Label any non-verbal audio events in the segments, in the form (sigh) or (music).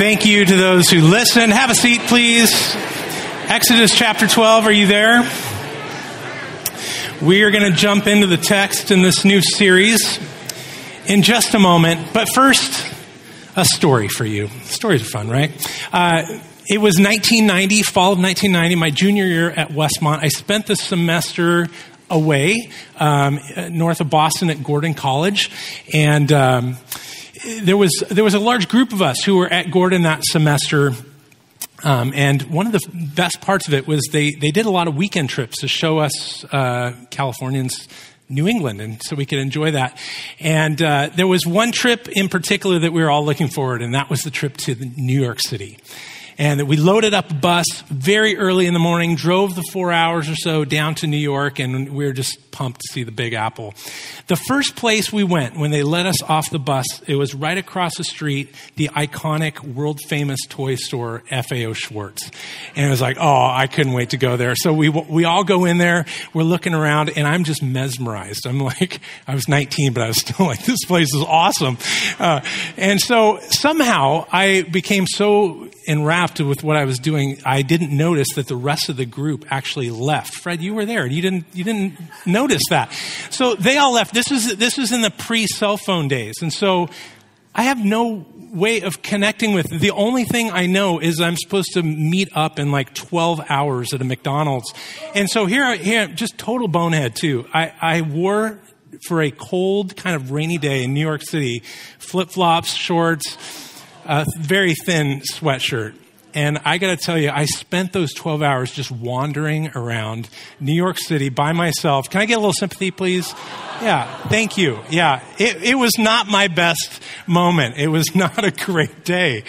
Thank you to those who listen. Have a seat, please. Exodus chapter 12, are you there? We are going to jump into the text in this new series in just a moment. But first, a story for you. Stories are fun, right? Uh, it was 1990, fall of 1990, my junior year at Westmont. I spent the semester away um, north of Boston at Gordon College, and um, there was there was a large group of us who were at Gordon that semester. Um, and one of the best parts of it was they, they did a lot of weekend trips to show us uh, Californians New England, and so we could enjoy that. And uh, there was one trip in particular that we were all looking forward, and that was the trip to New York City and we loaded up a bus very early in the morning, drove the four hours or so down to New York, and we were just pumped to see the Big Apple. The first place we went when they let us off the bus, it was right across the street, the iconic, world famous toy store, FAO Schwarz. And it was like, oh, I couldn't wait to go there. So we, we all go in there, we're looking around, and I'm just mesmerized. I'm like, I was 19, but I was (laughs) still like, this place is awesome. Uh, and so somehow I became so with what I was doing, I didn't notice that the rest of the group actually left. Fred, you were there, and you didn't you didn't notice that. So they all left. This was this was in the pre cell phone days, and so I have no way of connecting with. The only thing I know is I'm supposed to meet up in like 12 hours at a McDonald's, and so here, here, just total bonehead too. I, I wore for a cold kind of rainy day in New York City, flip flops, shorts a very thin sweatshirt. And I got to tell you, I spent those 12 hours just wandering around New York City by myself. Can I get a little sympathy, please? Yeah, thank you. Yeah, it, it was not my best moment. It was (laughs) not a great day.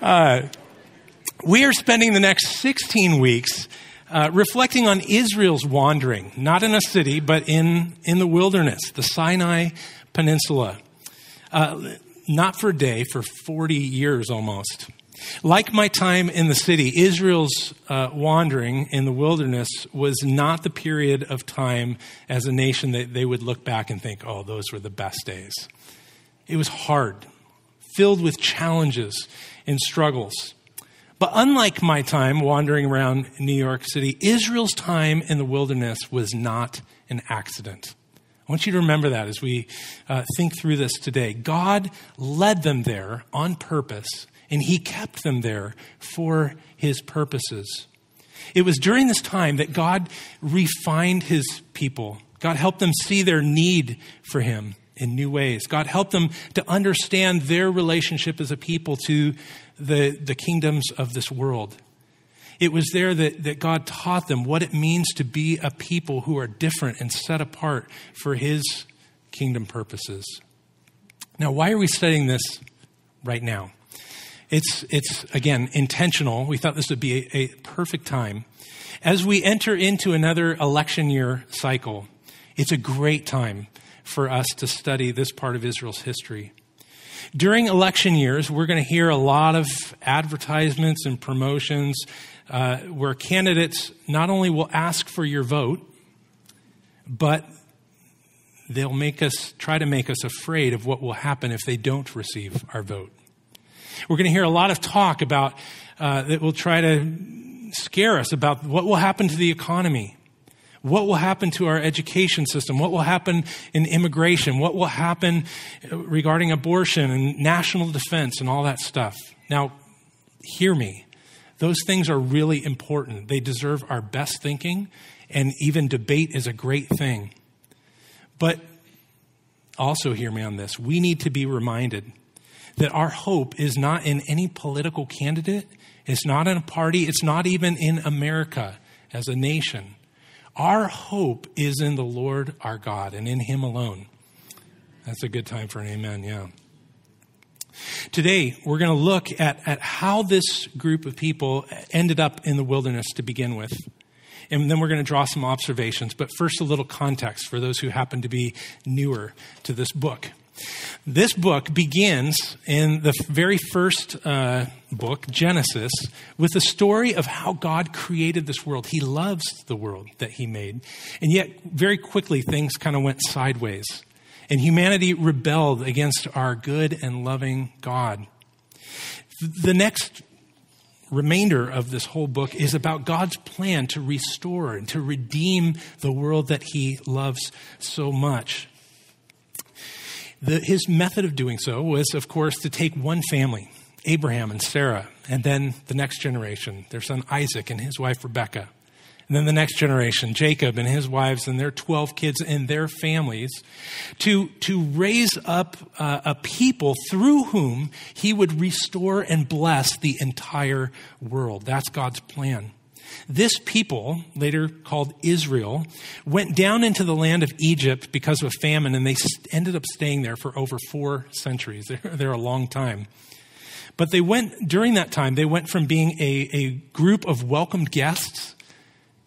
Uh, we are spending the next 16 weeks uh, reflecting on Israel's wandering, not in a city, but in, in the wilderness, the Sinai Peninsula. Uh, not for a day, for 40 years almost. Like my time in the city, Israel's uh, wandering in the wilderness was not the period of time as a nation that they would look back and think, oh, those were the best days. It was hard, filled with challenges and struggles. But unlike my time wandering around New York City, Israel's time in the wilderness was not an accident. I want you to remember that as we uh, think through this today. God led them there on purpose, and He kept them there for His purposes. It was during this time that God refined His people. God helped them see their need for Him in new ways. God helped them to understand their relationship as a people to the, the kingdoms of this world. It was there that, that God taught them what it means to be a people who are different and set apart for His kingdom purposes. Now, why are we studying this right now? It's, it's again, intentional. We thought this would be a, a perfect time. As we enter into another election year cycle, it's a great time for us to study this part of Israel's history. During election years, we're going to hear a lot of advertisements and promotions uh, where candidates not only will ask for your vote, but they'll make us try to make us afraid of what will happen if they don't receive our vote. We're going to hear a lot of talk about uh, that will try to scare us about what will happen to the economy, what will happen to our education system, what will happen in immigration, what will happen regarding abortion and national defense and all that stuff. Now, hear me. Those things are really important. They deserve our best thinking, and even debate is a great thing. But also, hear me on this. We need to be reminded that our hope is not in any political candidate, it's not in a party, it's not even in America as a nation. Our hope is in the Lord our God and in Him alone. That's a good time for an amen, yeah. Today, we're going to look at, at how this group of people ended up in the wilderness to begin with. And then we're going to draw some observations. But first, a little context for those who happen to be newer to this book. This book begins in the very first uh, book, Genesis, with the story of how God created this world. He loves the world that He made. And yet, very quickly, things kind of went sideways and humanity rebelled against our good and loving God. The next remainder of this whole book is about God's plan to restore and to redeem the world that he loves so much. The, his method of doing so was, of course, to take one family, Abraham and Sarah, and then the next generation, their son Isaac and his wife Rebecca, And then the next generation, Jacob and his wives and their 12 kids and their families, to, to raise up uh, a people through whom he would restore and bless the entire world. That's God's plan. This people, later called Israel, went down into the land of Egypt because of a famine, and they ended up staying there for over four centuries. They're (laughs) there a long time. But they went, during that time, they went from being a, a group of welcomed guests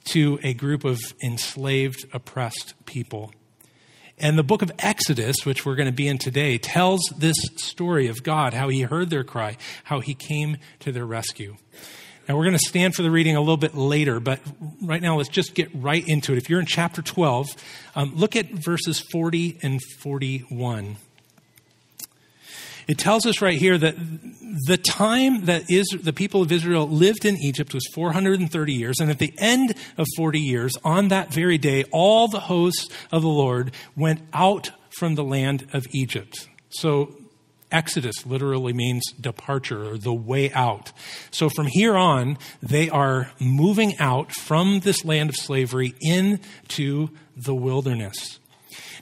to a group of enslaved, oppressed people. And the book of Exodus, which we're going to be in today, tells this story of God, how he heard their cry, how he came to their rescue. Now, we're going to stand for the reading a little bit later, but right now let's just get right into it. If you're in chapter 12, um, look at verses 40 and 41. It tells us right here that the time that is, the people of Israel lived in Egypt was 430 years, and at the end of 40 years, on that very day, all the hosts of the Lord went out from the land of Egypt. So Exodus literally means departure or the way out. So from here on, they are moving out from this land of slavery into the wilderness.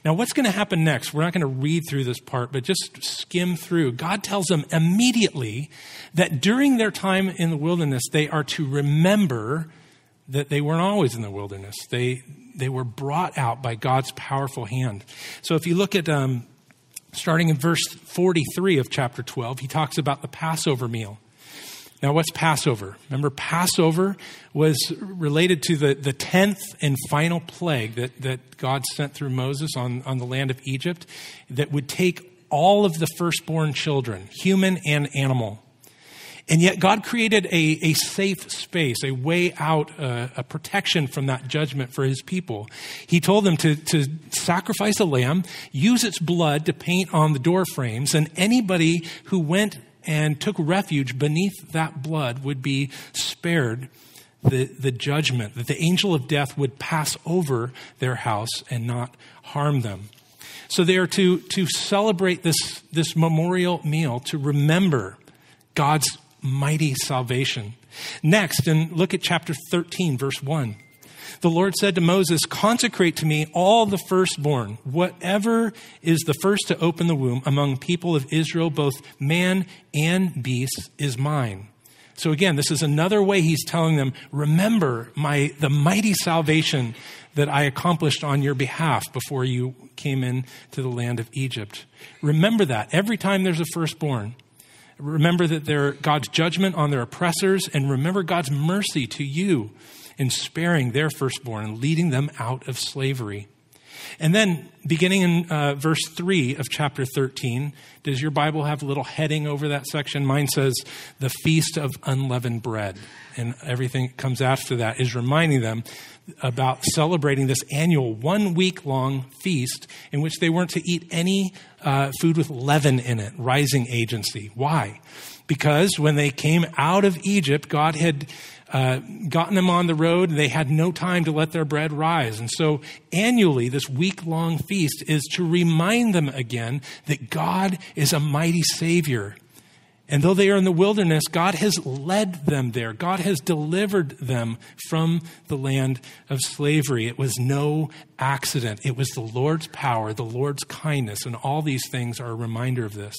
Now, what's going to happen next? We're not going to read through this part, but just skim through. God tells them immediately that during their time in the wilderness, they are to remember that they weren't always in the wilderness. They, they were brought out by God's powerful hand. So if you look at um, starting in verse 43 of chapter 12, he talks about the Passover meal. Now, what's Passover? Remember, Passover was related to the, the 10th and final plague that, that God sent through Moses on, on the land of Egypt that would take all of the firstborn children, human and animal. And yet, God created a, a safe space, a way out, uh, a protection from that judgment for his people. He told them to, to sacrifice a lamb, use its blood to paint on the door frames, and anybody who went and took refuge beneath that blood would be spared the, the judgment, that the angel of death would pass over their house and not harm them. So they are to, to celebrate this, this memorial meal to remember God's mighty salvation. Next, and look at chapter 13, verse 1 the Lord said to Moses, Consecrate to me all the firstborn, whatever is the first to open the womb among people of Israel, both man and beast, is mine. So again, this is another way he's telling them, remember my, the mighty salvation that I accomplished on your behalf before you came in to the land of Egypt. Remember that every time there's a firstborn. Remember that there God's judgment on their oppressors and remember God's mercy to you in sparing their firstborn and leading them out of slavery. And then, beginning in uh, verse 3 of chapter 13, does your Bible have a little heading over that section? Mine says, the Feast of Unleavened Bread. And everything that comes after that is reminding them about celebrating this annual one week long feast in which they weren't to eat any uh, food with leaven in it, rising agency. Why? Because when they came out of Egypt, God had uh, gotten them on the road and they had no time to let their bread rise. And so annually, this week long feast is to remind them again that God is a mighty Savior. And though they are in the wilderness, God has led them there. God has delivered them from the land of slavery. It was no accident. It was the Lord's power, the Lord's kindness, and all these things are a reminder of this.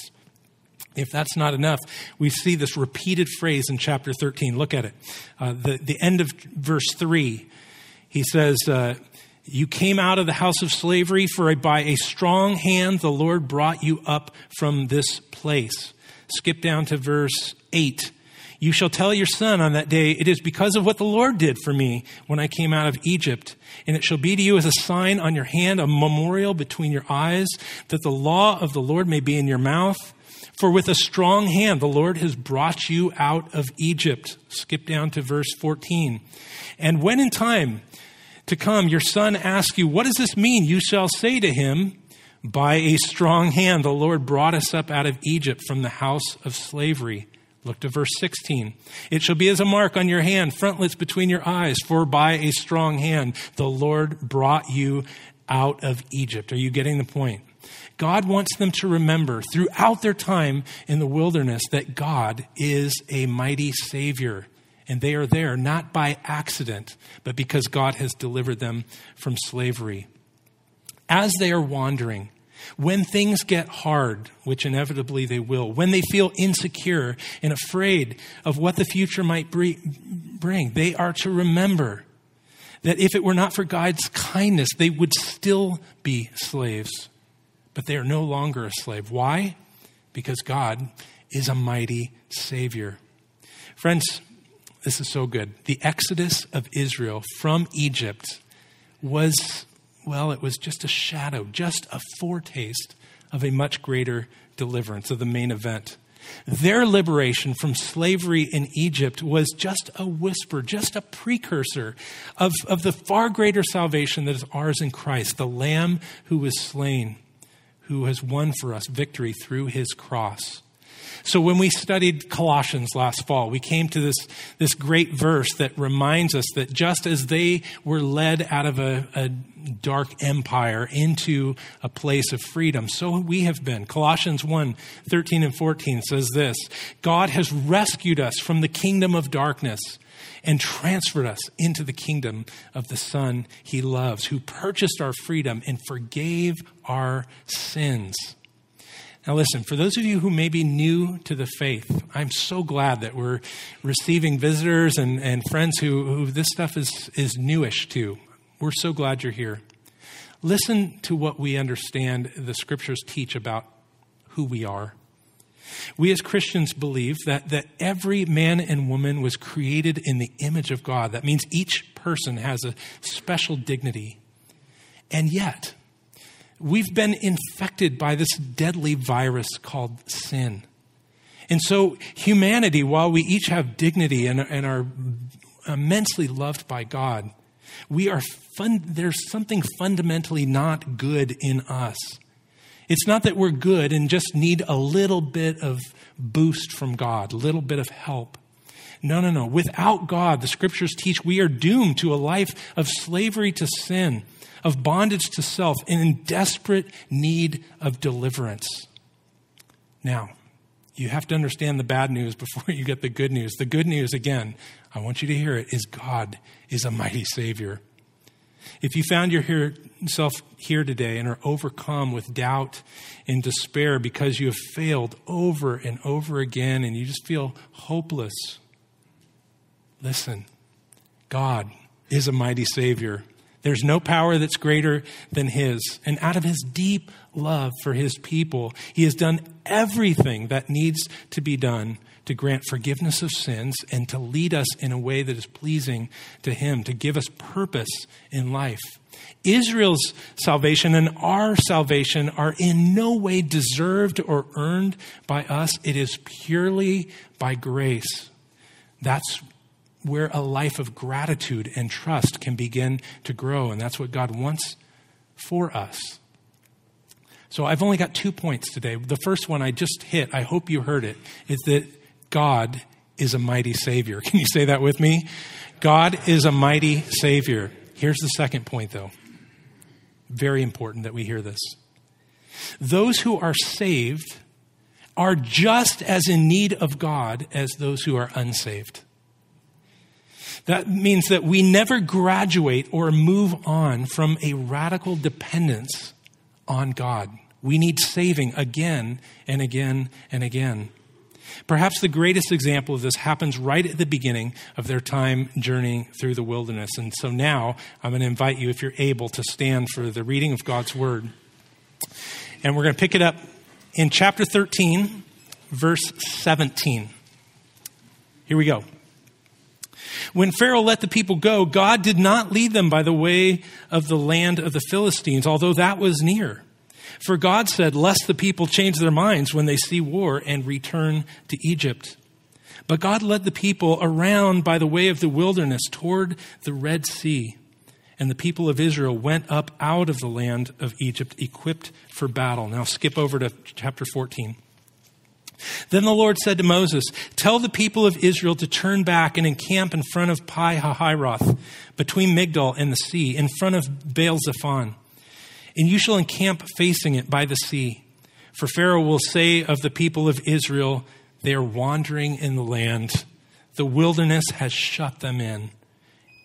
If that's not enough, we see this repeated phrase in chapter 13. Look at it. Uh, the, the end of verse 3, he says, uh, You came out of the house of slavery, for by a strong hand the Lord brought you up from this place. Skip down to verse 8. You shall tell your son on that day, It is because of what the Lord did for me when I came out of Egypt. And it shall be to you as a sign on your hand, a memorial between your eyes, that the law of the Lord may be in your mouth. For with a strong hand the Lord has brought you out of Egypt. Skip down to verse 14. And when in time to come your son asks you, What does this mean? You shall say to him, By a strong hand the Lord brought us up out of Egypt from the house of slavery. Look to verse 16. It shall be as a mark on your hand, frontlets between your eyes, for by a strong hand the Lord brought you out of Egypt. Are you getting the point? God wants them to remember throughout their time in the wilderness that God is a mighty Savior. And they are there not by accident, but because God has delivered them from slavery. As they are wandering, when things get hard, which inevitably they will, when they feel insecure and afraid of what the future might bring, they are to remember that if it were not for God's kindness, they would still be slaves. But they are no longer a slave. Why? Because God is a mighty Savior. Friends, this is so good. The exodus of Israel from Egypt was well, it was just a shadow, just a foretaste of a much greater deliverance, of the main event. Their liberation from slavery in Egypt was just a whisper, just a precursor of, of the far greater salvation that is ours in Christ, the Lamb who was slain, who has won for us victory through his cross. So when we studied Colossians last fall, we came to this, this great verse that reminds us that just as they were led out of a, a dark empire into a place of freedom, so we have been. Colossians 1 13 and 14 says this God has rescued us from the kingdom of darkness and transferred us into the kingdom of the Son he loves, who purchased our freedom and forgave our sins. Now, listen, for those of you who may be new to the faith, I'm so glad that we're receiving visitors and, and friends who, who this stuff is, is newish to. We're so glad you're here. Listen to what we understand the scriptures teach about who we are. We as Christians believe that, that every man and woman was created in the image of God. That means each person has a special dignity. And yet, we've been infected by this deadly virus called sin. And so, humanity, while we each have dignity and, and are immensely loved by God, we are fun, there's something fundamentally not good in us. It's not that we're good and just need a little bit of boost from God, a little bit of help. No, no, no. Without God, the scriptures teach we are doomed to a life of slavery to sin of bondage to self and in desperate need of deliverance. Now, you have to understand the bad news (laughs) before you get the good news. The good news, again, I want you to hear it, is God is a mighty Savior. If you found yourself here today and are overcome with doubt and despair because you have failed over and over again and you just feel hopeless, listen, God is a mighty Savior. There's no power that's greater than His. And out of His deep love for His people, He has done everything that needs to be done to grant forgiveness of sins and to lead us in a way that is pleasing to Him, to give us purpose in life. Israel's salvation and our salvation are in no way deserved or earned by us. It is purely by grace. That's where a life of gratitude and trust can begin to grow. And that's what God wants for us. So I've only got two points today. The first one I just hit, I hope you heard it, is that God is a mighty Savior. (laughs) Can you say that with me? God is a mighty Savior. Here's the second point, though. Very important that we hear this. Those who are saved are just as in need of God as those who are unsaved. That means that we never graduate or move on from a radical dependence on God. We need saving again and again and again. Perhaps the greatest example of this happens right at the beginning of their time journeying through the wilderness. And so now I'm going to invite you, if you're able, to stand for the reading of God's Word. And we're going to pick it up in chapter 13, verse 17. Here we go. When Pharaoh let the people go, God did not lead them by the way of the land of the Philistines, although that was near. For God said, Lest the people change their minds when they see war and return to Egypt. But God led the people around by the way of the wilderness toward the Red Sea. And the people of Israel went up out of the land of Egypt equipped for battle. Now skip over to chapter 14. Then the Lord said to Moses, Tell the people of Israel to turn back and encamp in front of Pi Hahiroth, between Migdol and the sea, in front of Baal Zephon. And you shall encamp facing it by the sea. For Pharaoh will say of the people of Israel, They are wandering in the land. The wilderness has shut them in.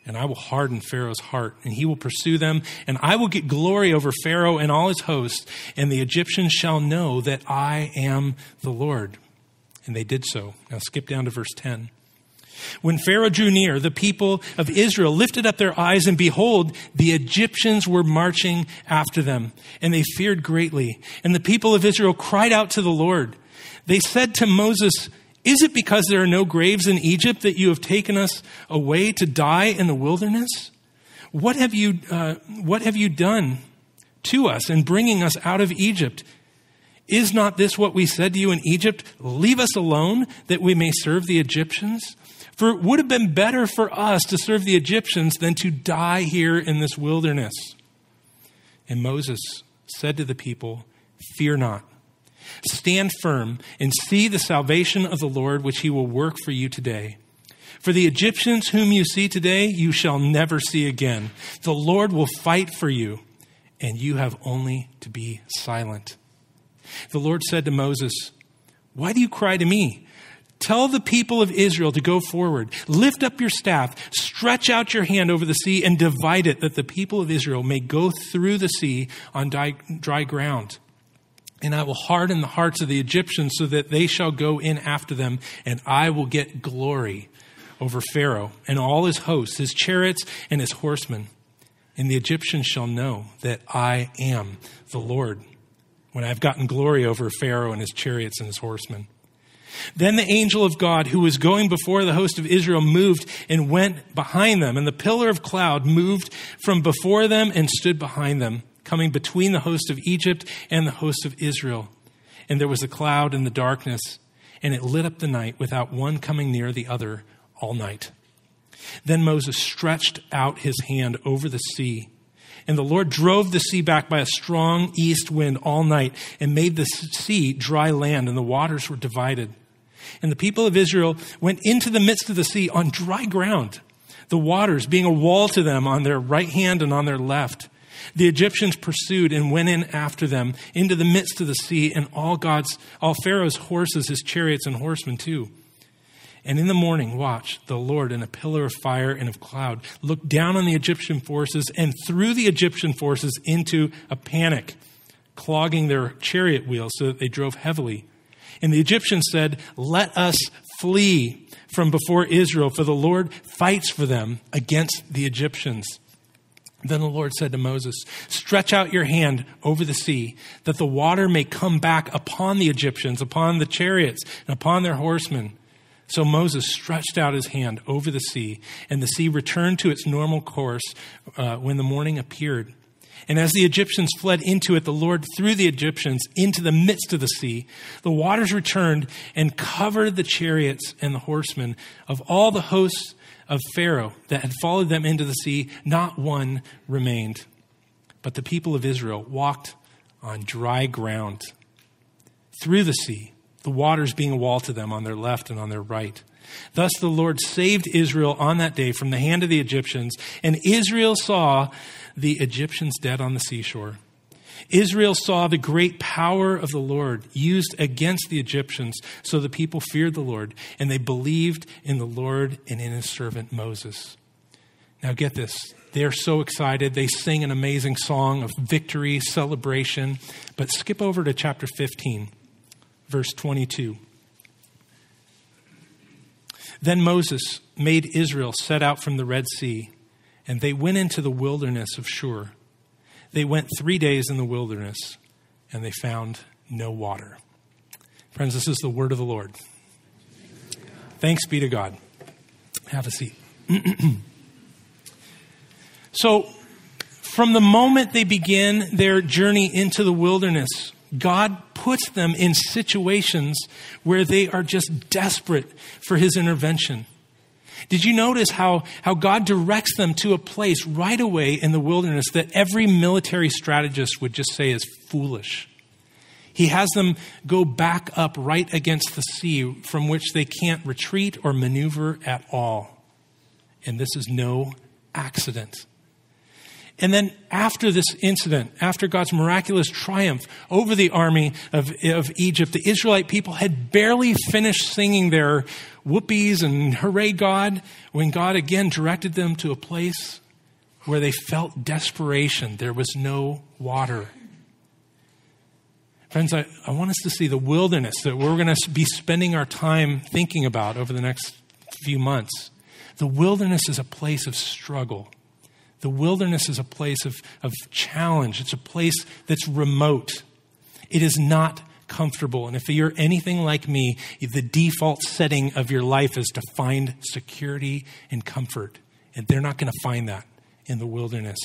And I will harden Pharaoh's heart, and he will pursue them, and I will get glory over Pharaoh and all his hosts, and the Egyptians shall know that I am the Lord. And they did so. Now skip down to verse 10. When Pharaoh drew near, the people of Israel lifted up their eyes, and behold, the Egyptians were marching after them, and they feared greatly. And the people of Israel cried out to the Lord. They said to Moses, Is it because there are no graves in Egypt that you have taken us away to die in the wilderness? What have you, uh, what have you done to us in bringing us out of Egypt? Is not this what we said to you in Egypt? Leave us alone that we may serve the Egyptians? For it would have been better for us to serve the Egyptians than to die here in this wilderness. And Moses said to the people, Fear not. Stand firm and see the salvation of the Lord, which he will work for you today. For the Egyptians whom you see today, you shall never see again. The Lord will fight for you, and you have only to be silent. The Lord said to Moses, Why do you cry to me? Tell the people of Israel to go forward. Lift up your staff, stretch out your hand over the sea, and divide it, that the people of Israel may go through the sea on dry, ground. And I will harden the hearts of the Egyptians so that they shall go in after them, and I will get glory over Pharaoh and all his hosts, his chariots and his horsemen. And the Egyptians shall know that I am the Lord, when I have gotten glory over Pharaoh and his chariots and his horsemen. Then the angel of God, who was going before the host of Israel, moved and went behind them. And the pillar of cloud moved from before them and stood behind them, coming between the host of Egypt and the host of Israel. And there was a cloud in the darkness, and it lit up the night without one coming near the other all night. Then Moses stretched out his hand over the sea. And the Lord drove the sea back by a strong east wind all night and made the sea dry land, and the waters were divided. And the people of Israel went into the midst of the sea on dry ground, the waters being a wall to them on their right hand and on their left. The Egyptians pursued and went in after them into the midst of the sea, and all God's, all Pharaoh's horses, his chariots, and horsemen too. And in the morning, watch, the Lord in a pillar of fire and of cloud looked down on the Egyptian forces and threw the Egyptian forces into a panic, clogging their chariot wheels so that they drove heavily. And the Egyptians said, Let us flee from before Israel, for the Lord fights for them against the Egyptians. Then the Lord said to Moses, Stretch out your hand over the sea, that the water may come back upon the Egyptians, upon the chariots, and upon their horsemen. So Moses stretched out his hand over the sea, and the sea returned to its normal course uh, when the morning appeared. And as the Egyptians fled into it, the Lord threw the Egyptians into the midst of the sea. The waters returned and covered the chariots and the horsemen of all the hosts of Pharaoh that had followed them into the sea. Not one remained. But the people of Israel walked on dry ground through the sea, the waters being a wall to them on their left and on their right. Thus the Lord saved Israel on that day from the hand of the Egyptians, and Israel saw the Egyptians dead on the seashore. Israel saw the great power of the Lord used against the Egyptians, so the people feared the Lord, and they believed in the Lord and in his servant Moses. Now, get this. They're so excited. They sing an amazing song of victory, celebration. But skip over to chapter 15, verse 22. Then Moses made Israel set out from the Red Sea and they went into the wilderness of Shur. They went three days in the wilderness, and they found no water. Friends, this is the word of the Lord. Thanks be to God. Have a seat. (clears throat) so, from the moment they begin their journey into the wilderness, God puts them in situations where they are just desperate for His intervention. Did you notice how, how God directs them to a place right away in the wilderness that every military strategist would just say is foolish? He has them go back up right against the sea from which they can't retreat or maneuver at all. And this is no accident. And then after this incident, after God's miraculous triumph over the army of, of Egypt, the Israelite people had barely finished singing their whoopies and hooray God when God again directed them to a place where they felt desperation. There was no water. Friends, I, I want us to see the wilderness that we're going to be spending our time thinking about over the next few months. The wilderness is a place of struggle. The wilderness is a place of, of challenge. It's a place that's remote. It is not comfortable. And if you're anything like me, the default setting of your life is to find security and comfort. And they're not going to find that in the wilderness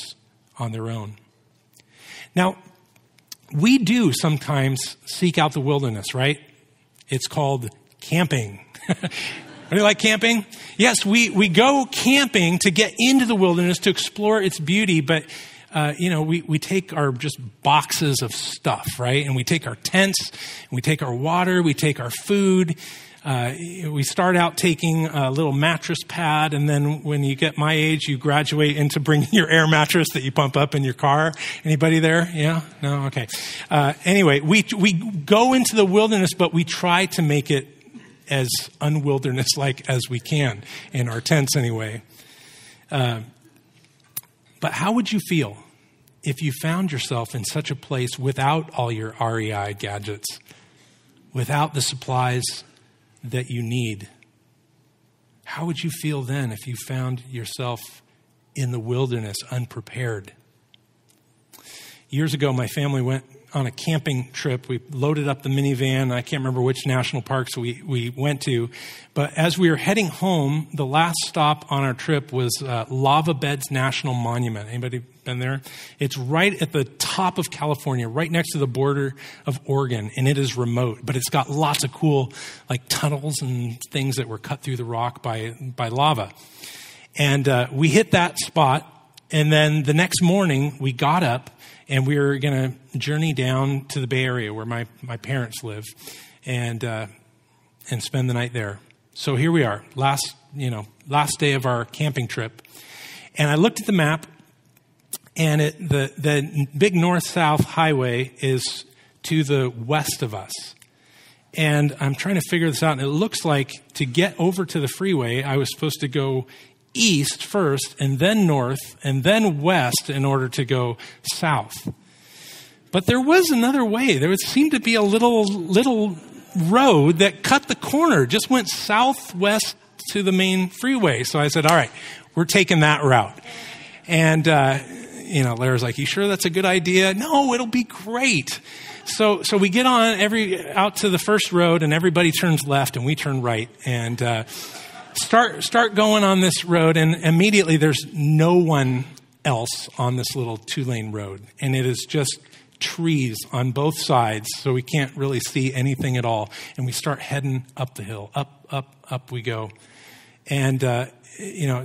on their own. Now, we do sometimes seek out the wilderness, right? It's called camping. (laughs) Do you like camping? Yes, we, we go camping to get into the wilderness to explore its beauty, but uh, you know, we, we take our just boxes of stuff, right? And we take our tents, we take our water, we take our food, uh, we start out taking a little mattress pad, and then when you get my age, you graduate into bringing your air mattress that you pump up in your car. Anybody there? Yeah? No? Okay. Uh, anyway, we, we go into the wilderness, but we try to make it as unwilderness like as we can, in our tents anyway. Uh, but how would you feel if you found yourself in such a place without all your REI gadgets, without the supplies that you need. How would you feel then if you found yourself in the wilderness unprepared? Years ago, my family went on a camping trip. We loaded up the minivan. I can't remember which national parks we, we went to. But as we were heading home, the last stop on our trip was uh, Lava Beds National Monument. Anybody been there? It's right at the top of California, right next to the border of Oregon, and it is remote. But it's got lots of cool like tunnels and things that were cut through the rock by, by lava. And uh, we hit that spot, and then the next morning we got up and we were going to journey down to the Bay Area where my, my parents live and, uh, and spend the night there. So here we are, last, you know, last day of our camping trip. And I looked at the map and it, the, the big north-south highway is to the west of us. And I'm trying to figure this out, and it looks like to get over to the freeway, I was supposed to go east first, and then north, and then west in order to go south. But there was another way. There seemed to be a little little road that cut the corner, just went southwest to the main freeway. So I said, "All right, we're taking that route." And uh, you know, Larry's like, "You sure that's a good idea?" No, it'll be great. So, so we get on every out to the first road, and everybody turns left, and we turn right, and. Uh, start, start going on this road, and immediately there's no one else on this little two lane road. And it is just trees on both sides, so we can't really see anything at all. And we start heading up the hill. Up, up, up we go. And, uh, you know,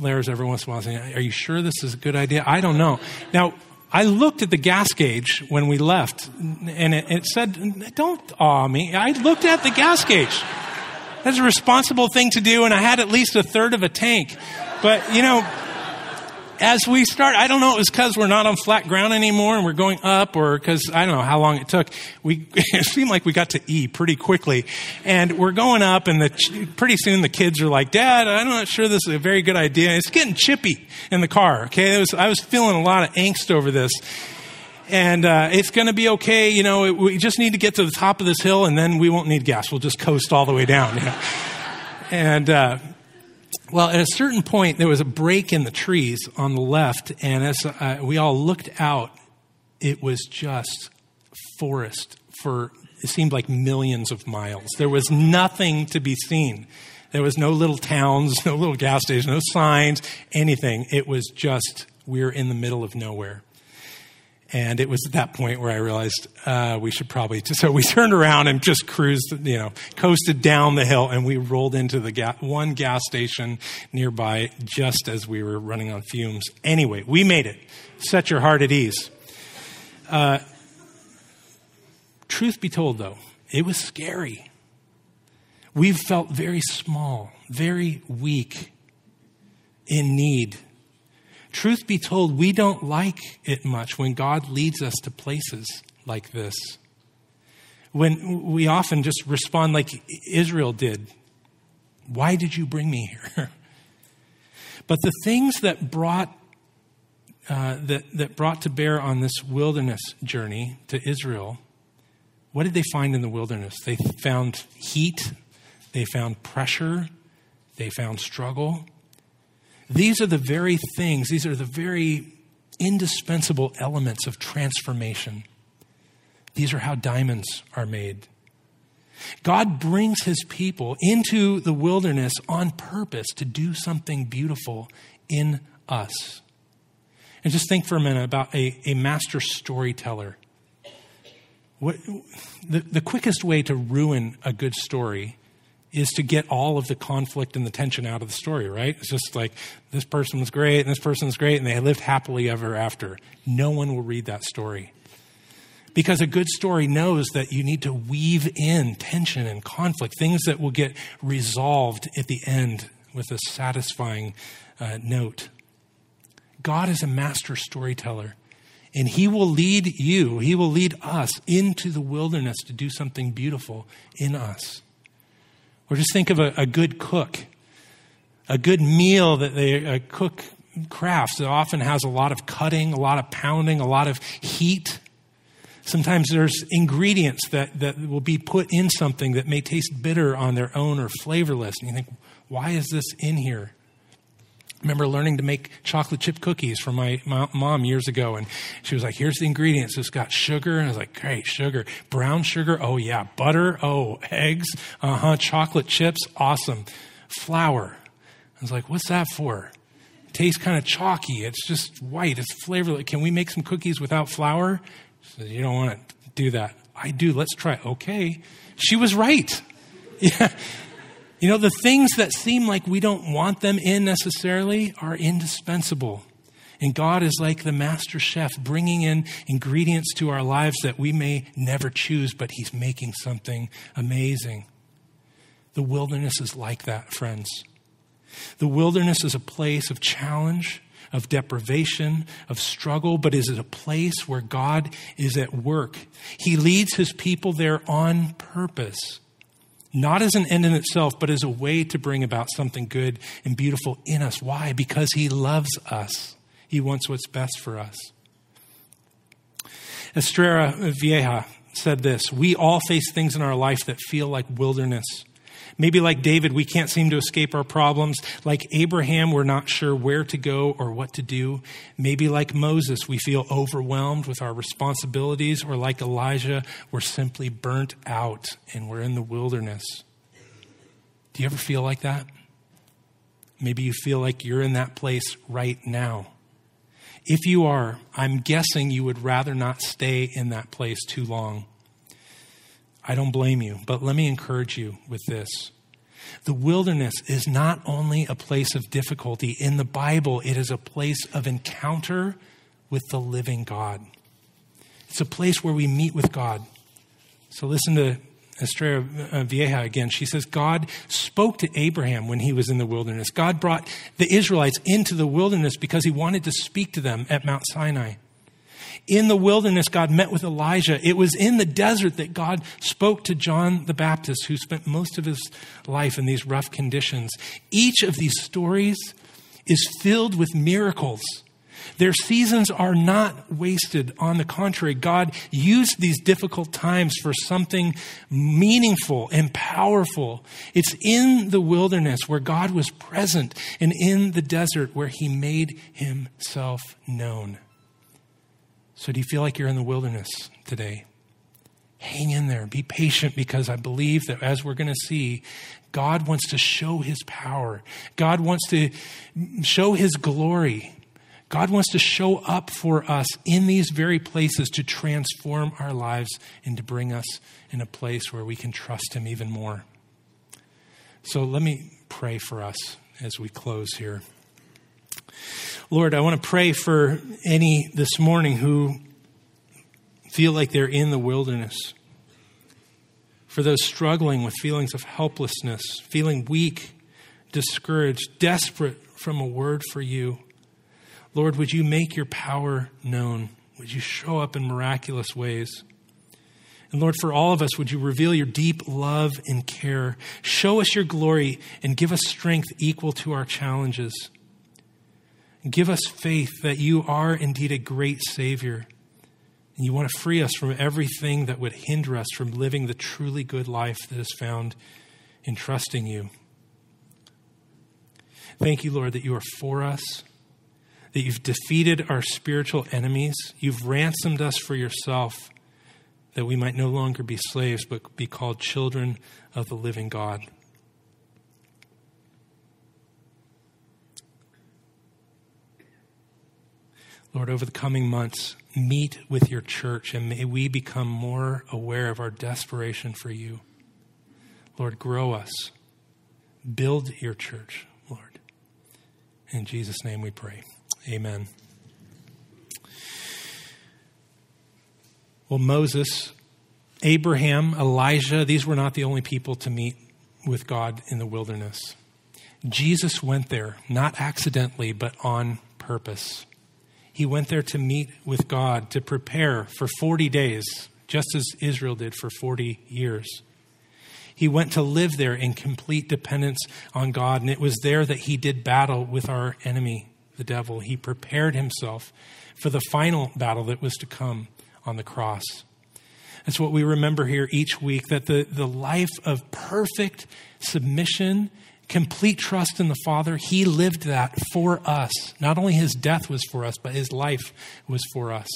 Larry's every once in a while saying, Are you sure this is a good idea? I don't know. Now, I looked at the gas gauge when we left, and it, it said, Don't awe me. I looked at the gas gauge. That's a responsible thing to do, and I had at least a third of a tank. But, you know, as we start, I don't know, it was because we're not on flat ground anymore and we're going up, or because I don't know how long it took. We, (laughs) it seemed like we got to E pretty quickly. And we're going up, and the, pretty soon the kids are like, Dad, I'm not sure this is a very good idea. It's getting chippy in the car, okay? Was, I was feeling a lot of angst over this and uh, it's going to be okay. You know, it, we just need to get to the top of this hill, and then we won't need gas. We'll just coast all the way down. You know? and uh, well, at a certain point, there was a break in the trees on the left, and as uh, we all looked out, it was just forest for it seemed like millions of miles. There was nothing to be seen. There was no little towns, (laughs) no little gas stations, no signs, anything. It was just we we're in the middle of nowhere. And it was at that point where I realized uh, we should probably. So we (laughs) turned around and just cruised, you know, coasted down the hill, and we rolled into the ga- one gas station nearby just as we were running on fumes. Anyway, we made it. Set your heart at ease. Uh, Truth be told, though, it was scary. We've felt very small, very weak, in need. Truth be told, we don't like it much when God leads us to places like this. When we often just respond like Israel did Why did you bring me here? (laughs) but the things that brought uh, that, that brought to bear on this wilderness journey to Israel, what did they find in the wilderness? They found heat, they found pressure, they found struggle. These are the very things, these are the very indispensable elements of transformation. These are how diamonds are made. God brings his people into the wilderness on purpose to do something beautiful in us. And just think for a minute about a, a master storyteller. What, the, the quickest way to ruin a good story is to get all of the conflict and the tension out of the story, right? It's just like this person was great and this person was great and they lived happily ever after. No one will read that story. Because a good story knows that you need to weave in tension and conflict, things that will get resolved at the end with a satisfying uh, note. God is a master storyteller, and He will lead you, He will lead us into the wilderness to do something beautiful in us. Or just think of a, a good cook, a good meal that they uh, cook crafts that often has a lot of cutting, a lot of pounding, a lot of heat. Sometimes there's ingredients that, that will be put in something that may taste bitter on their own or flavorless. And you think, why is this in here? Remember learning to make chocolate chip cookies from my, my, mom years ago. And she was like, here's the ingredients. It's got sugar. And I was like, great, sugar. Brown sugar. Oh, yeah. Butter. Oh, eggs. Uh huh. Chocolate chips. Awesome. Flour. I was like, what's that for? Tastes kind of chalky. It's just white. It's flavorless. Can we make some cookies without flour? She said, you don't want to do that. I do. Let's try. Okay. She was right. (laughs) Yeah. You know, the things that seem like we don't want them in necessarily are indispensable. And God is like the master chef, bringing in ingredients to our lives that we may never choose, but He's making something amazing. The wilderness is like that, friends. The wilderness is a place of challenge, of deprivation, of struggle, but is it a place where God is at work? He leads His people there on purpose not as an end in itself, but as a way to bring about something good and beautiful in us. Why? Because He loves us. He wants what's best for us. Estrella Vieja said this We all face things in our life that feel like wilderness. Maybe like David, we can't seem to escape our problems. Like Abraham, we're not sure where to go or what to do. Maybe like Moses, we feel overwhelmed with our responsibilities. Or like Elijah, we're simply burnt out and we're in the wilderness. Do you ever feel like that? Maybe you feel like you're in that place right now. If you are, I'm guessing you would rather not stay in that place too long. I don't blame you, but let me encourage you with this. The wilderness is not only a place of difficulty. In the Bible, it is a place of encounter with the living God. It's a place where we meet with God. So listen to Estrella Vieja again. She says, God spoke to Abraham when he was in the wilderness. God brought the Israelites into the wilderness because he wanted to speak to them at Mount Sinai. In the wilderness, God met with Elijah. It was in the desert that God spoke to John the Baptist, who spent most of his life in these rough conditions. Each of these stories is filled with miracles. Their seasons are not wasted. On the contrary, God used these difficult times for something meaningful and powerful. It's in the wilderness where God was present and in the desert where he made himself known. So, do you feel like you're in the wilderness today? Hang in there. Be patient because I believe that as we're going to see, God wants to show his power. God wants to show his glory. God wants to show up for us in these very places to transform our lives and to bring us in a place where we can trust him even more. So let me pray for us as we close here. Lord, I want to pray for any this morning who feel like they're in the wilderness. for those struggling with feelings of helplessness, feeling weak, discouraged, desperate from a word for you. Lord, would you make your power known? Would you show up in miraculous ways? And Lord, for all of us, would you reveal your deep love and care? Show us your glory and give us strength equal to our challenges. Give us faith that you are indeed a great Savior. And you want to free us from everything that would hinder us from living the truly good life that is found in trusting you. Thank you, Lord, that you are for us, that you've defeated our spiritual enemies, you've ransomed us for yourself that we might no longer be slaves, but be called children of the living God. Lord, over the coming months, meet with your church and may we become more aware of our desperation for you. Lord, grow us. Build your church, Lord. In Jesus' name we pray. Amen. Well, Moses, Abraham, Elijah, these were not the only people to meet with God in the wilderness. Jesus went there, not accidentally, but on purpose. He went there to meet with God, to prepare for 40 days, just as Israel did for 40 years. He went to live there in complete dependence on God, and it was there that he did battle with our enemy, the devil. He prepared himself for the final battle that was to come on the cross. That's what we remember here each week that the, the life of perfect submission, complete trust in the Father, He lived that for us. Not only His death was for us, but His life was for us.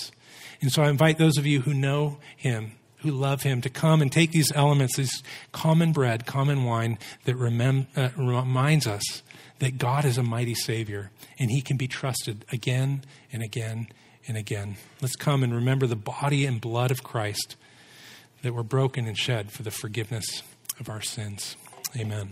And so I invite those of you who know Him, who love Him, to come and take these elements, this common bread, common wine that remem- uh, reminds us that God is a mighty Savior and He can be trusted again and again and again. Let's come and remember the body and blood of Christ that were broken and shed for the forgiveness of our sins. Amen.